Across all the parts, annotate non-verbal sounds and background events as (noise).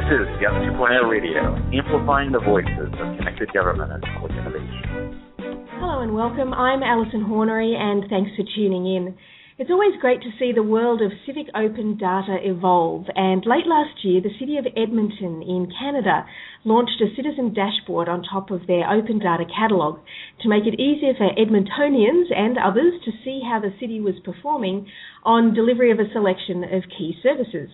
This is Gov 2.0 Radio, amplifying the voices of connected government and public innovation. Hello and welcome. I'm Alison Hornery, and thanks for tuning in. It's always great to see the world of civic open data evolve. And late last year, the City of Edmonton in Canada launched a citizen dashboard on top of their open data catalogue to make it easier for Edmontonians and others to see how the city was performing on delivery of a selection of key services.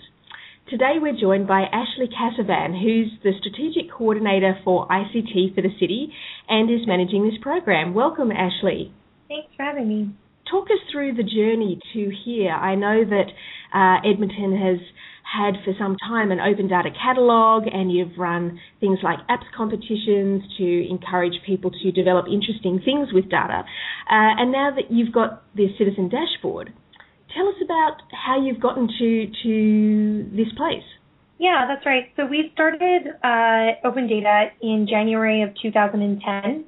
Today we're joined by Ashley Casovan, who's the Strategic Coordinator for ICT for the City and is managing this program. Welcome, Ashley. Thanks for having me. Talk us through the journey to here. I know that uh, Edmonton has had for some time an open data catalogue and you've run things like apps competitions to encourage people to develop interesting things with data. Uh, and now that you've got this citizen dashboard, tell us about how you've gotten to to this place. Yeah, that's right. So we started uh, Open Data in January of 2010,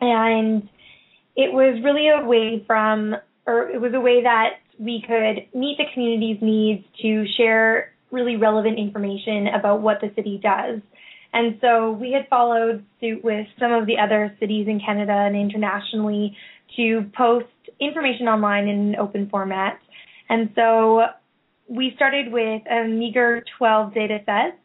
and it was really a way from, or it was a way that we could meet the community's needs to share really relevant information about what the city does. And so we had followed suit with some of the other cities in Canada and internationally to post information online in an open format. And so we started with a meager 12 data sets,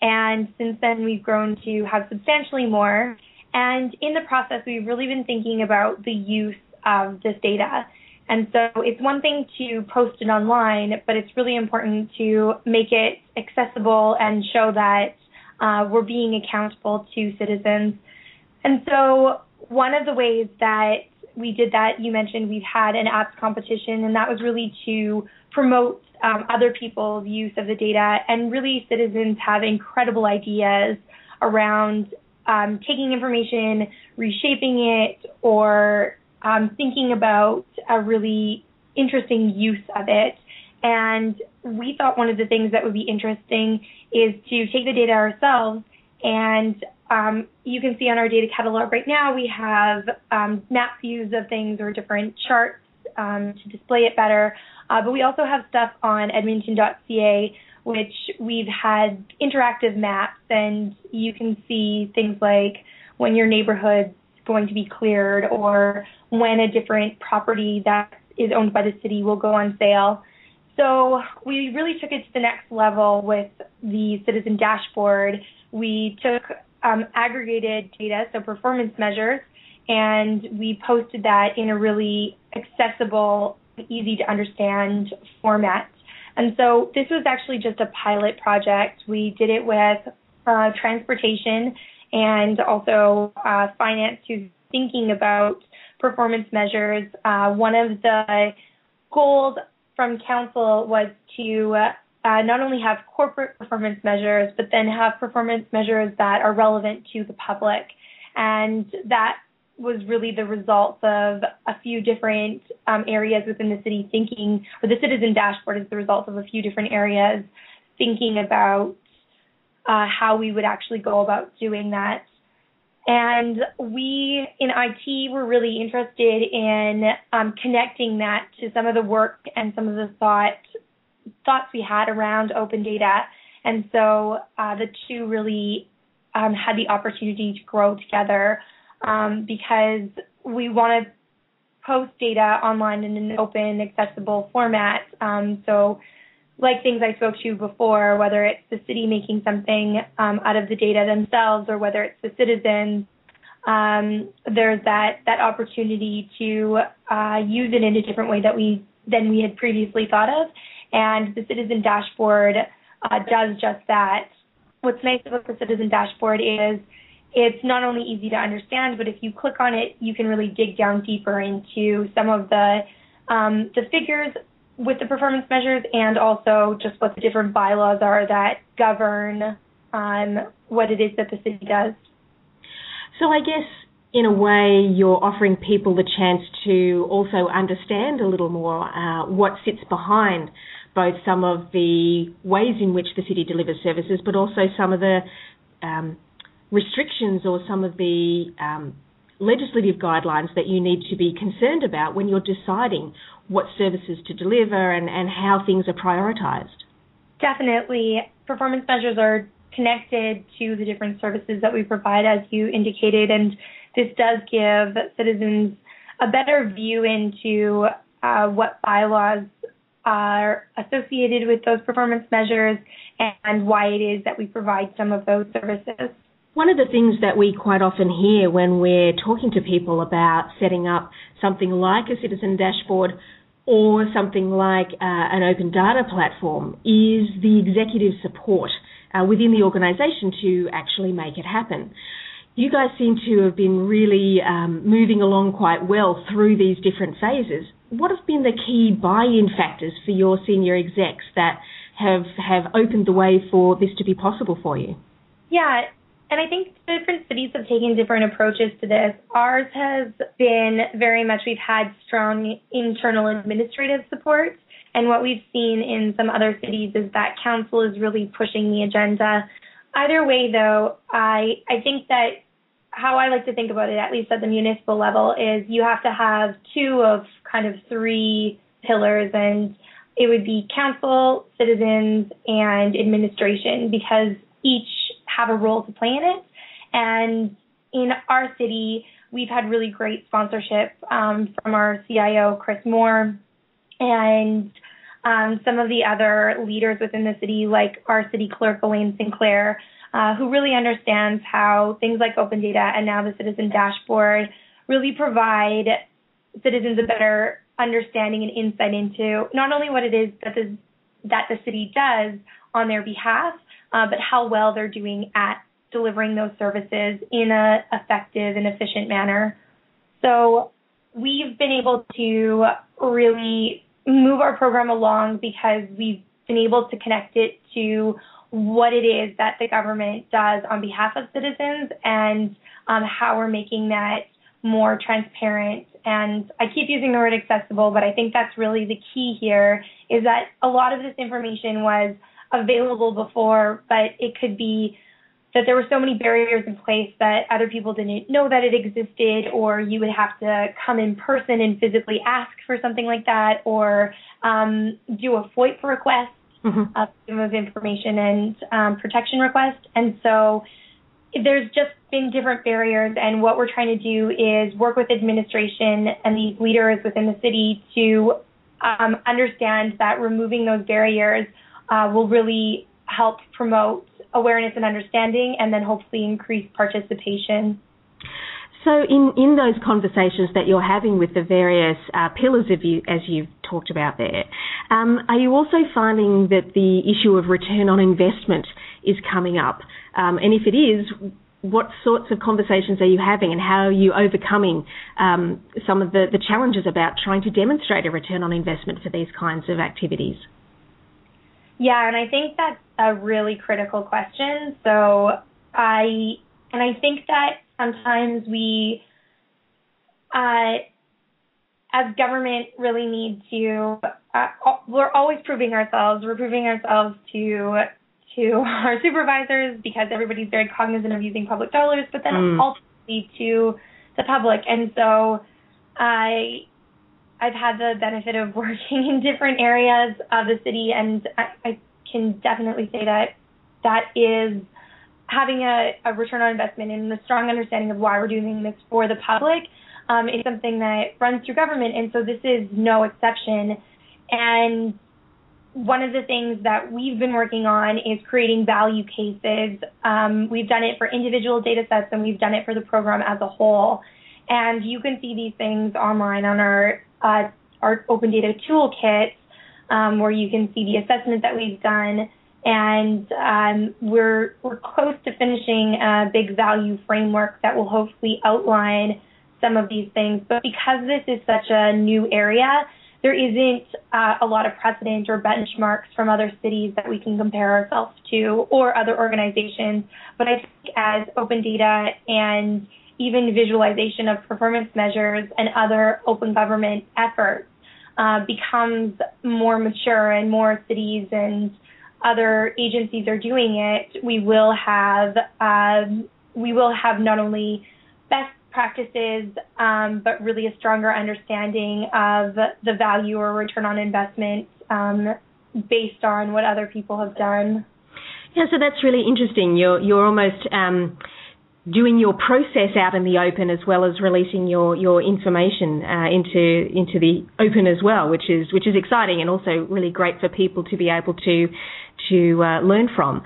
and since then we've grown to have substantially more. And in the process, we've really been thinking about the use of this data. And so it's one thing to post it online, but it's really important to make it accessible and show that uh, we're being accountable to citizens. And so one of the ways that we did that. You mentioned we've had an apps competition, and that was really to promote um, other people's use of the data. And really, citizens have incredible ideas around um, taking information, reshaping it, or um, thinking about a really interesting use of it. And we thought one of the things that would be interesting is to take the data ourselves and um, you can see on our data catalog right now we have um, map views of things or different charts um, to display it better. Uh, but we also have stuff on edmonton.ca, which we've had interactive maps, and you can see things like when your neighborhood's going to be cleared or when a different property that is owned by the city will go on sale. So we really took it to the next level with the citizen dashboard. We took um, aggregated data, so performance measures, and we posted that in a really accessible, easy to understand format. And so this was actually just a pilot project. We did it with uh, transportation and also uh, finance who's thinking about performance measures. Uh, one of the goals from council was to uh, not only have corporate performance measures, but then have performance measures that are relevant to the public. And that was really the result of a few different um, areas within the city thinking, or the citizen dashboard is the result of a few different areas thinking about uh, how we would actually go about doing that. And we in IT were really interested in um, connecting that to some of the work and some of the thought thoughts we had around open data. And so uh, the two really um, had the opportunity to grow together um, because we want to post data online in an open, accessible format. Um, so, like things I spoke to before, whether it's the city making something um, out of the data themselves or whether it's the citizens, um, there's that that opportunity to uh, use it in a different way that we than we had previously thought of. And the Citizen Dashboard uh, does just that. What's nice about the Citizen Dashboard is it's not only easy to understand, but if you click on it, you can really dig down deeper into some of the um, the figures with the performance measures and also just what the different bylaws are that govern um, what it is that the city does. So I guess in a way you're offering people the chance to also understand a little more uh, what sits behind both some of the ways in which the city delivers services, but also some of the um, restrictions or some of the um, legislative guidelines that you need to be concerned about when you're deciding what services to deliver and, and how things are prioritised. Definitely. Performance measures are connected to the different services that we provide, as you indicated, and this does give citizens a better view into uh, what bylaws are associated with those performance measures and why it is that we provide some of those services. One of the things that we quite often hear when we're talking to people about setting up something like a citizen dashboard or something like uh, an open data platform is the executive support uh, within the organisation to actually make it happen. You guys seem to have been really um, moving along quite well through these different phases. What have been the key buy-in factors for your senior execs that have have opened the way for this to be possible for you? Yeah, and I think different cities have taken different approaches to this. Ours has been very much, we've had strong internal administrative support. And what we've seen in some other cities is that council is really pushing the agenda. Either way, though, I, I think that how I like to think about it, at least at the municipal level, is you have to have two of kind of three pillars. And it would be council, citizens, and administration because each have a role to play in it. And in our city, we've had really great sponsorship um, from our CIO, Chris Moore, and um, some of the other leaders within the city, like our city clerk, Alayne Sinclair, uh, who really understands how things like open data and now the citizen dashboard really provide citizens a better understanding and insight into not only what it is that the that the city does on their behalf, uh, but how well they're doing at delivering those services in an effective and efficient manner. So we've been able to really move our program along because we've been able to connect it to what it is that the government does on behalf of citizens and um, how we're making that more transparent. And I keep using the word accessible, but I think that's really the key here is that a lot of this information was available before, but it could be that there were so many barriers in place that other people didn't know that it existed, or you would have to come in person and physically ask for something like that, or um, do a FOIP request, mm-hmm. uh, freedom of information and um, protection request. And so there's just been different barriers, and what we're trying to do is work with administration and these leaders within the city to um, understand that removing those barriers uh, will really help promote awareness and understanding and then hopefully increase participation. So, in, in those conversations that you're having with the various uh, pillars of you, as you've talked about there, um, are you also finding that the issue of return on investment is coming up? Um, and if it is, what sorts of conversations are you having and how are you overcoming um, some of the, the challenges about trying to demonstrate a return on investment for these kinds of activities? Yeah, and I think that's a really critical question. So I and I think that sometimes we uh, as government really need to uh, we're always proving ourselves. We're proving ourselves to to (laughs) our supervisors because everybody's very cognizant of using public dollars but then mm. ultimately to the public. And so i I've had the benefit of (laughs) working in different areas of the city, and I, I can definitely say that that is having a, a, return on investment and a strong understanding of why we're doing this for the public um, is something that runs through government, and so this is no exception. And one of the things that we've been working on is creating value cases. Um, we've done it for individual data sets, and we've done it for the program as a whole. And you can see these things online on our uh, our open data toolkit um, where you can see the assessment that we've done. And um, we're we're close to finishing a big value framework that will hopefully outline some of these things. But because this is such a new area, there isn't uh, a lot of precedent or benchmarks from other cities that we can compare ourselves to or other organizations. But I think as open data and even visualization of performance measures and other open government efforts uh, becomes more mature and more cities and other agencies are doing it, we will have um, we will have not only best practices, um, but really a stronger understanding of the value or return on investment um, based on what other people have done. Yeah, so that's really interesting. You're you're almost um, doing your process out in the open as well as releasing your your information uh, into into the open as well, which is which is exciting and also really great for people to be able to to uh, learn from.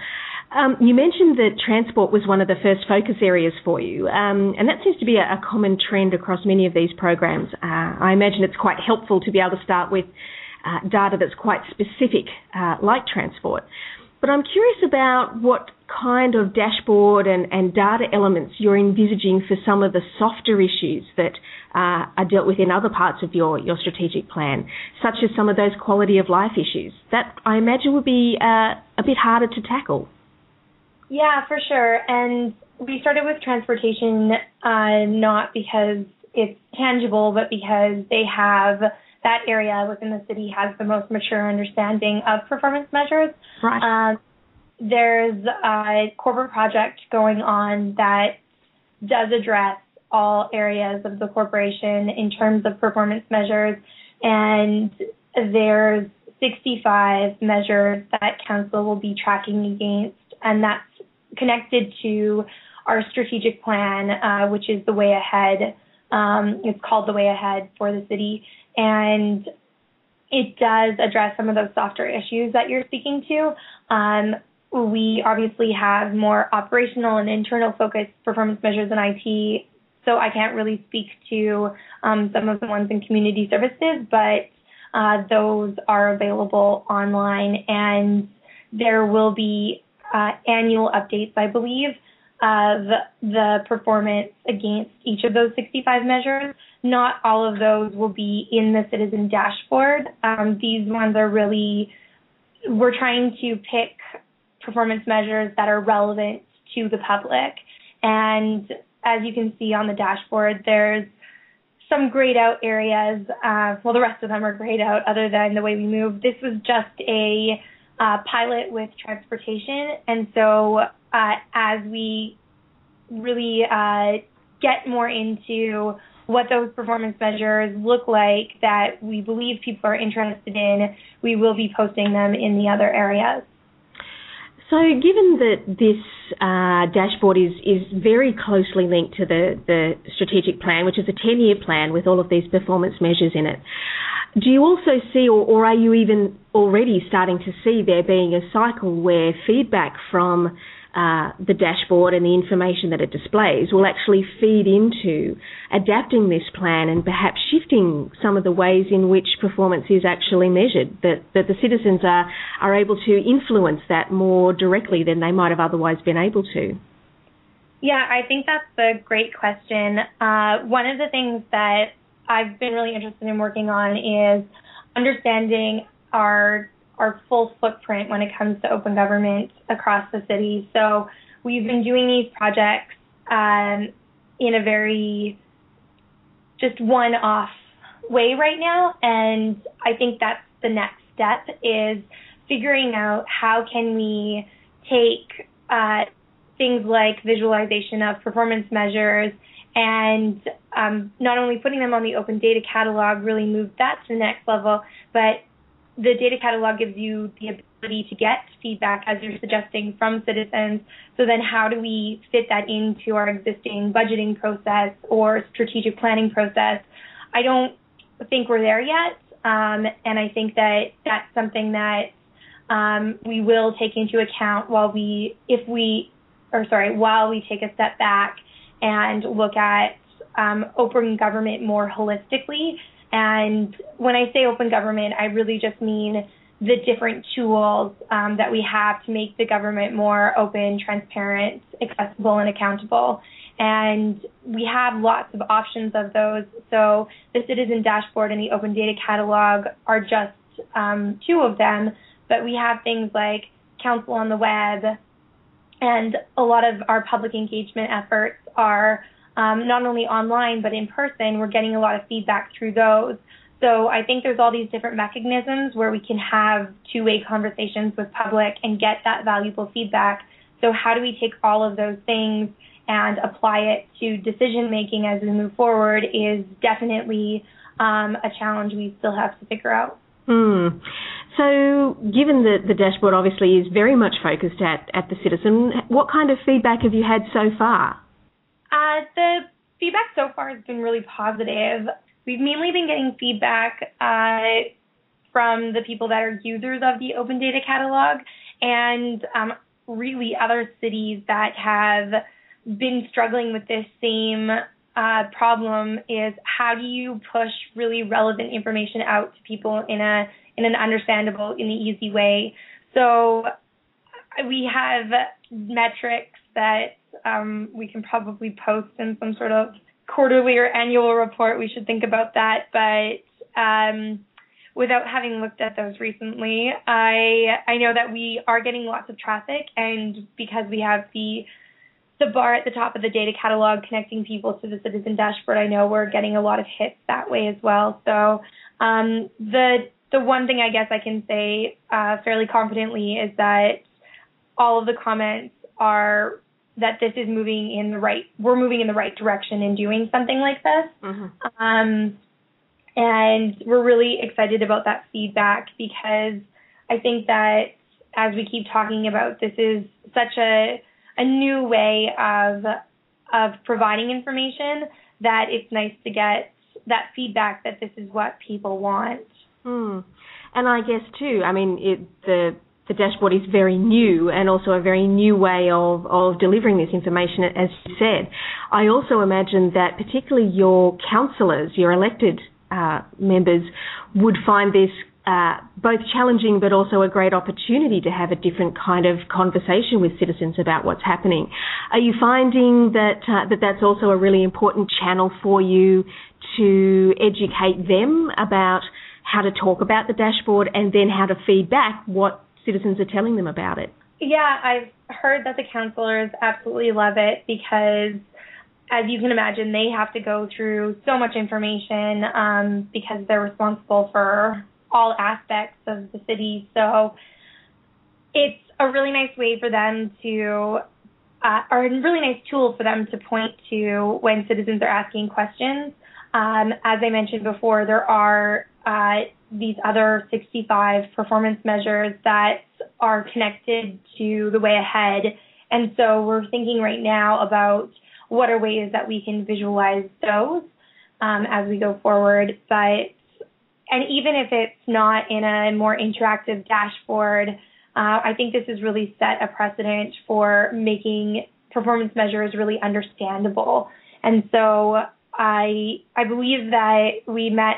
Um, you mentioned that transport was one of the first focus areas for you, um, and that seems to be a, a, common trend across many of these programs. Uh, I imagine it's quite helpful to be able to start with uh, data that's quite specific, uh, like transport. But I'm curious about what kind of dashboard and, and data elements you're envisaging for some of the softer issues that uh, are dealt with in other parts of your, your strategic plan, such as some of those quality of life issues. That I imagine would be uh, a bit harder to tackle. Yeah, for sure. And we started with transportation uh, not because it's tangible, but because they have that area within the city has the most mature understanding of performance measures. Right. Um, there's a corporate project going on that does address all areas of the corporation in terms of performance measures, and there's 65 measures that council will be tracking against, and that's connected to our strategic plan, uh, which is the way ahead. Um, it's called the way ahead for the city, and it does address some of those softer issues that you're speaking to. Um, we obviously have more operational and internal focused performance measures in IT, so I can't really speak to um, some of the ones in community services, but uh, those are available online, and there will be uh, annual updates, I believe, of the performance against each of those 65 measures. Not all of those will be in the citizen dashboard. Um, these ones are really, we're trying to pick performance measures that are relevant to the public. And as you can see on the dashboard, there's some grayed out areas. Uh, well, the rest of them are grayed out other than the way we move. This was just a uh, pilot with transportation. And so uh, as we really uh, get more into what those performance measures look like that we believe people are interested in, we will be posting them in the other areas. So, given that this uh, dashboard is, is very closely linked to the, the strategic plan, which is a 10 year plan with all of these performance measures in it, do you also see, or, or are you even already starting to see there being a cycle where feedback from uh, the dashboard and the information that it displays will actually feed into adapting this plan and perhaps shifting some of the ways in which performance is actually measured, that, that the citizens are, are able to influence that more directly than they might have otherwise been able to? Yeah, I think that's a great question. Uh, one of the things that I've been really interested in working on is understanding our our full footprint when it comes to open government across the city. So we've been doing these projects um, in a very just one-off way right now, and I think that's the next step is figuring out how can we take uh, things like visualization of performance measures and um, not only putting them on the open data catalog really move that to the next level, but the data catalog gives you the ability to get feedback as you're suggesting from citizens. So then how do we fit that into our existing budgeting process or strategic planning process? I don't think we're there yet. Um, and I think that that's something that um, we will take into account while we, if we, or sorry, while we take a step back and look at um, open government more holistically and when I say open government, I really just mean the different tools um, that we have to make the government more open, transparent, accessible, and accountable. And we have lots of options of those. So the Citizen Dashboard and the Open Data Catalog are just um, two of them, but we have things like Council on the Web, and a lot of our public engagement efforts are um, not only online but in person. We're getting a lot of feedback through those. So I think there's all these different mechanisms where we can have two-way conversations with public and get that valuable feedback. So how do we take all of those things and apply it to decision making as we move forward is definitely um, a challenge we still have to figure out. Hmm. So given that the dashboard obviously is very much focused at, at the citizen, what kind of feedback have you had so far? Uh, the feedback so far has been really positive. We've mainly been getting feedback uh, from the people that are users of the Open Data Catalog and um, really other cities that have been struggling with this same uh, problem is how do you push really relevant information out to people in a in an understandable, in an easy way. So we have metrics that um, we can probably post in some sort of quarterly or annual report. We should think about that, but um, without having looked at those recently, I I know that we are getting lots of traffic, and because we have the the bar at the top of the data catalog connecting people to the citizen dashboard, I know we're getting a lot of hits that way as well. So um, the the one thing I guess I can say uh, fairly confidently is that all of the comments are that this is moving in the right we're moving in the right direction in doing something like this. Mm-hmm. Um, and we're really excited about that feedback because I think that as we keep talking about this is such a a new way of of providing information that it's nice to get that feedback that this is what people want. Hmm. And I guess too, I mean, it, the the dashboard is very new and also a very new way of, of delivering this information, as you said. I also imagine that particularly your councillors, your elected uh, members, would find this uh, both challenging but also a great opportunity to have a different kind of conversation with citizens about what's happening. Are you finding that uh, that that's also a really important channel for you to educate them about how to talk about the dashboard and then how to feed back what citizens are telling them about it? Yeah, I've heard that the councillors absolutely love it because as you can imagine, they have to go through so much information um, because they're responsible for all aspects of the city. So it's a really nice way for them to, uh, or a really nice tool for them to point to when citizens are asking questions. Um, as I mentioned before, there are these other 65 performance measures that are connected to the way ahead. And so we're thinking right now about what are ways that we can visualize those um, as we go forward. But and even if it's not in a more interactive dashboard, uh, I think this has really set a precedent for making performance measures really understandable. And so I I believe that we met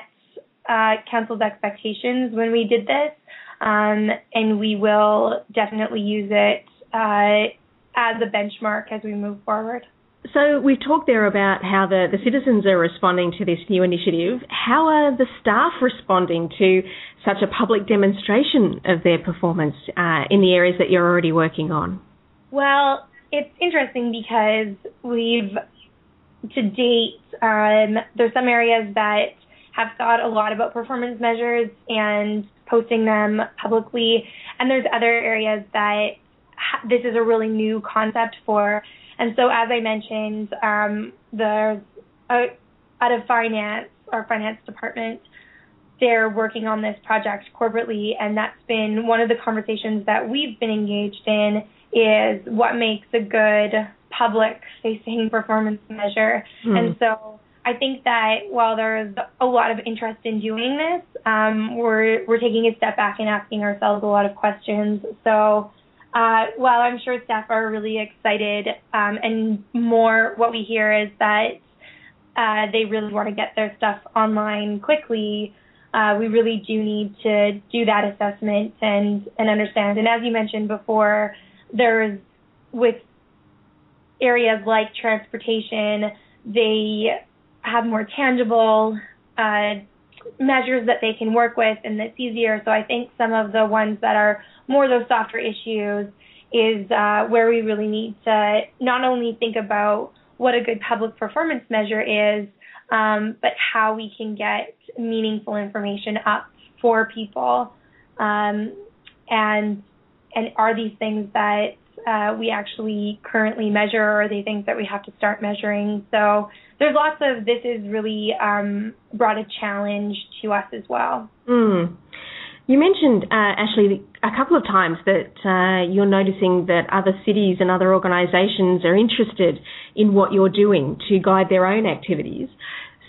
uh, council's expectations when we did this, um, and we will definitely use it uh, as a benchmark as we move forward. So we've talked there about how the, the citizens are responding to this new initiative. How are the staff responding to such a public demonstration of their performance uh, in the areas that you're already working on? Well, it's interesting because we've, to date, um, there's some areas that have thought a lot about performance measures and posting them publicly, and there's other areas that ha- this is a really new concept for and so, as I mentioned, um, there's a, out of finance, our finance department, they're working on this project corporately, and that's been one of the conversations that we've been engaged in is what makes a good public-facing performance measure. Mm. And so, I think that while there's a lot of interest in doing this, um, we're we're taking a step back and asking ourselves a lot of questions. So uh, well, I'm sure staff are really excited, um, and more what we hear is that uh, they really want to get their stuff online quickly. Uh, we really do need to do that assessment and and understand. And as you mentioned before, there's with areas like transportation, they have more tangible uh, measures that they can work with, and it's easier. So I think some of the ones that are more those softer issues is uh, where we really need to not only think about what a good public performance measure is, um, but how we can get meaningful information up for people. Um, and and are these things that uh, we actually currently measure, or are they things that we have to start measuring? So there's lots of this is really um, brought a challenge to us as well. Mm. You mentioned, uh, Ashley, a couple of times that uh, you're noticing that other cities and other organisations are interested in what you're doing to guide their own activities.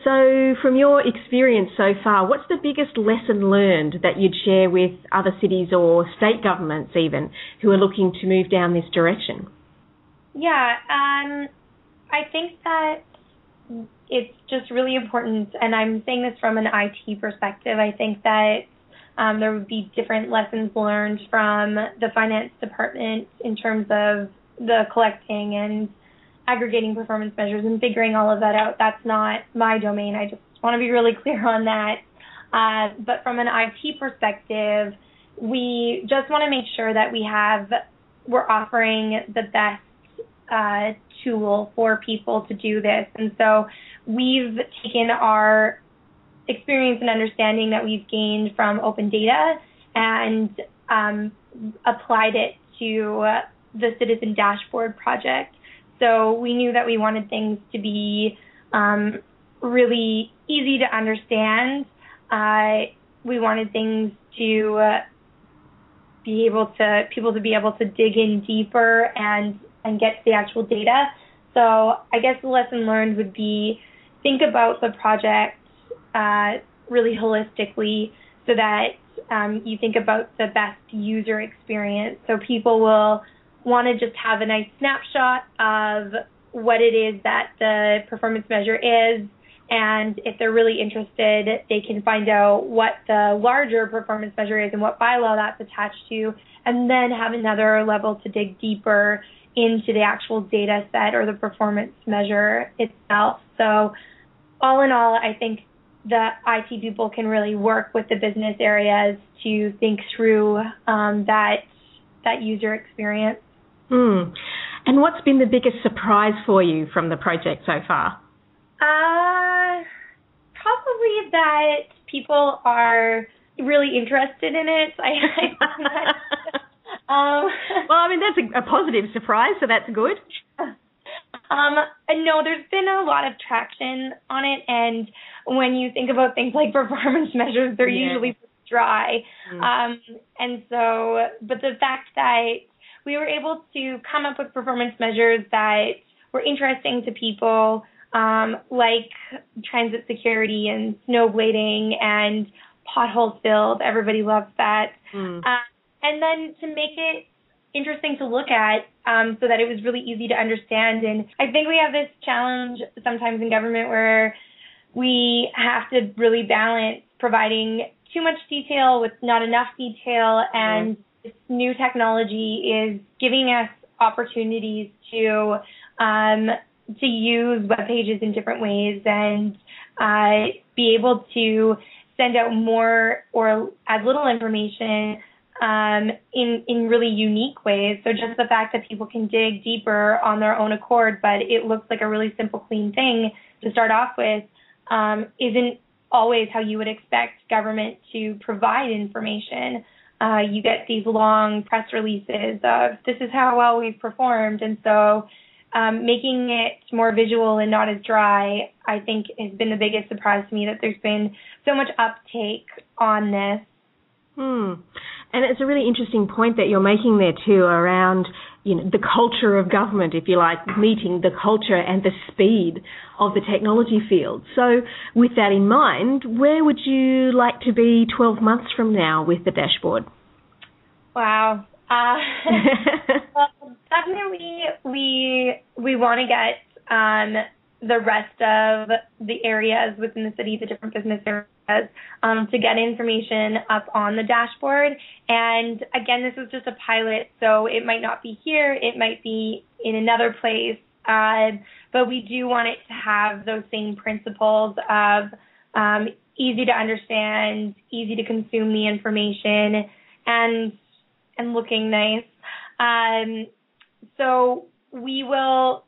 So, from your experience so far, what's the biggest lesson learned that you'd share with other cities or state governments, even, who are looking to move down this direction? Yeah, um, I think that it's just really important, and I'm saying this from an IT perspective. I think that um, there would be different lessons learned from the finance department in terms of the collecting and aggregating performance measures and figuring all of that out. That's not my domain. I just want to be really (laughs) clear on that. Uh, but from an IT perspective, we just want to make sure that we have we're offering the best uh, tool for people to do this. And so we've taken our experience and understanding that we've gained from open data and um, applied it to the citizen dashboard project. So we knew that we wanted things to be um, really easy to understand. Uh, we wanted things to uh, be able to people to be able to dig in deeper and and get the actual data. So I guess the lesson learned would be think about the project uh, really holistically so that um, you think about the best user experience. So people will want to just have a nice snapshot of what it is that the performance measure is. And if they're really interested, they can find out what the larger performance measure is and what bylaw that's attached to, and then have another level to dig deeper into the actual data set or the performance measure itself. So, all in all, I think the IT people can really work with the business areas to think through um, that that user experience. Hmm. And what's been the biggest surprise for you from the project so far? Uh, probably that people are really interested in it. (laughs) I, I um, (laughs) well, I mean that's a, a positive surprise, so that's good. (laughs) Um, no, there's been a lot of traction on it, and when you think about things like (laughs) performance measures, they're yeah. usually dry. Mm. Um, and so, but the fact that we were able to come up with performance measures that were interesting to people, um, like transit security and snowblading and potholes filled. Everybody loves that. Mm. Uh, and then to make it interesting to look at um, so that it was really easy to understand. And I think we have this challenge sometimes in government where we have to really balance providing too much detail with not enough detail. And mm-hmm. this new technology is giving us opportunities to um, to use web pages in different ways and uh, be able to send out more or as little information um, in in really unique ways. So just the fact that people can dig deeper on their own accord, but it looks like a really simple, clean thing to start off with, um, isn't always how you would expect government to provide information. Uh, you get these long press releases of this is how well we've performed, and so um, making it more visual and not as dry, I think, has been the biggest surprise to me that there's been so much uptake on this. Hmm. And it's a really interesting point that you're making there too around you know the culture of government, if you like, meeting the culture and the speed of the technology field. So, with that in mind, where would you like to be 12 months from now with the dashboard? Wow. Uh, (laughs) well, definitely, we we want to get um, the rest of the areas within the city, the different business areas, um, to get information up on the dashboard. And again, this is just a pilot, so it might not be here, it might be in another place, uh, but we do want it to have those same principles of um, easy to understand, easy to consume the information, and and looking nice. Um, so we will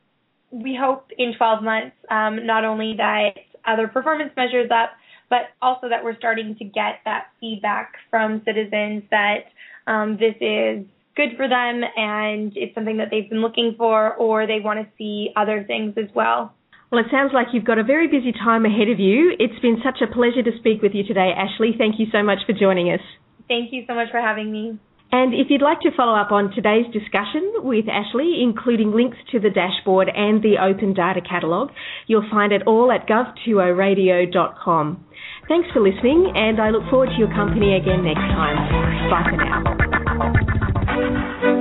we hope in 12 months, um, not only that other performance measures up, but also that we're starting to get that feedback from citizens that um, this is good for them and it's something that they've been looking for or they want to see other things as well. Well, it sounds like you've got a very busy time ahead of you. It's been such a pleasure to speak with you today, Ashley. Thank you so much for joining us. Thank you so much for having me. And if you'd like to follow up on today's discussion with Ashley, including links to the dashboard and the open data catalogue, you'll find it all at gov20radio.com. Thanks for listening, and I look forward to your company again next time. Bye for now.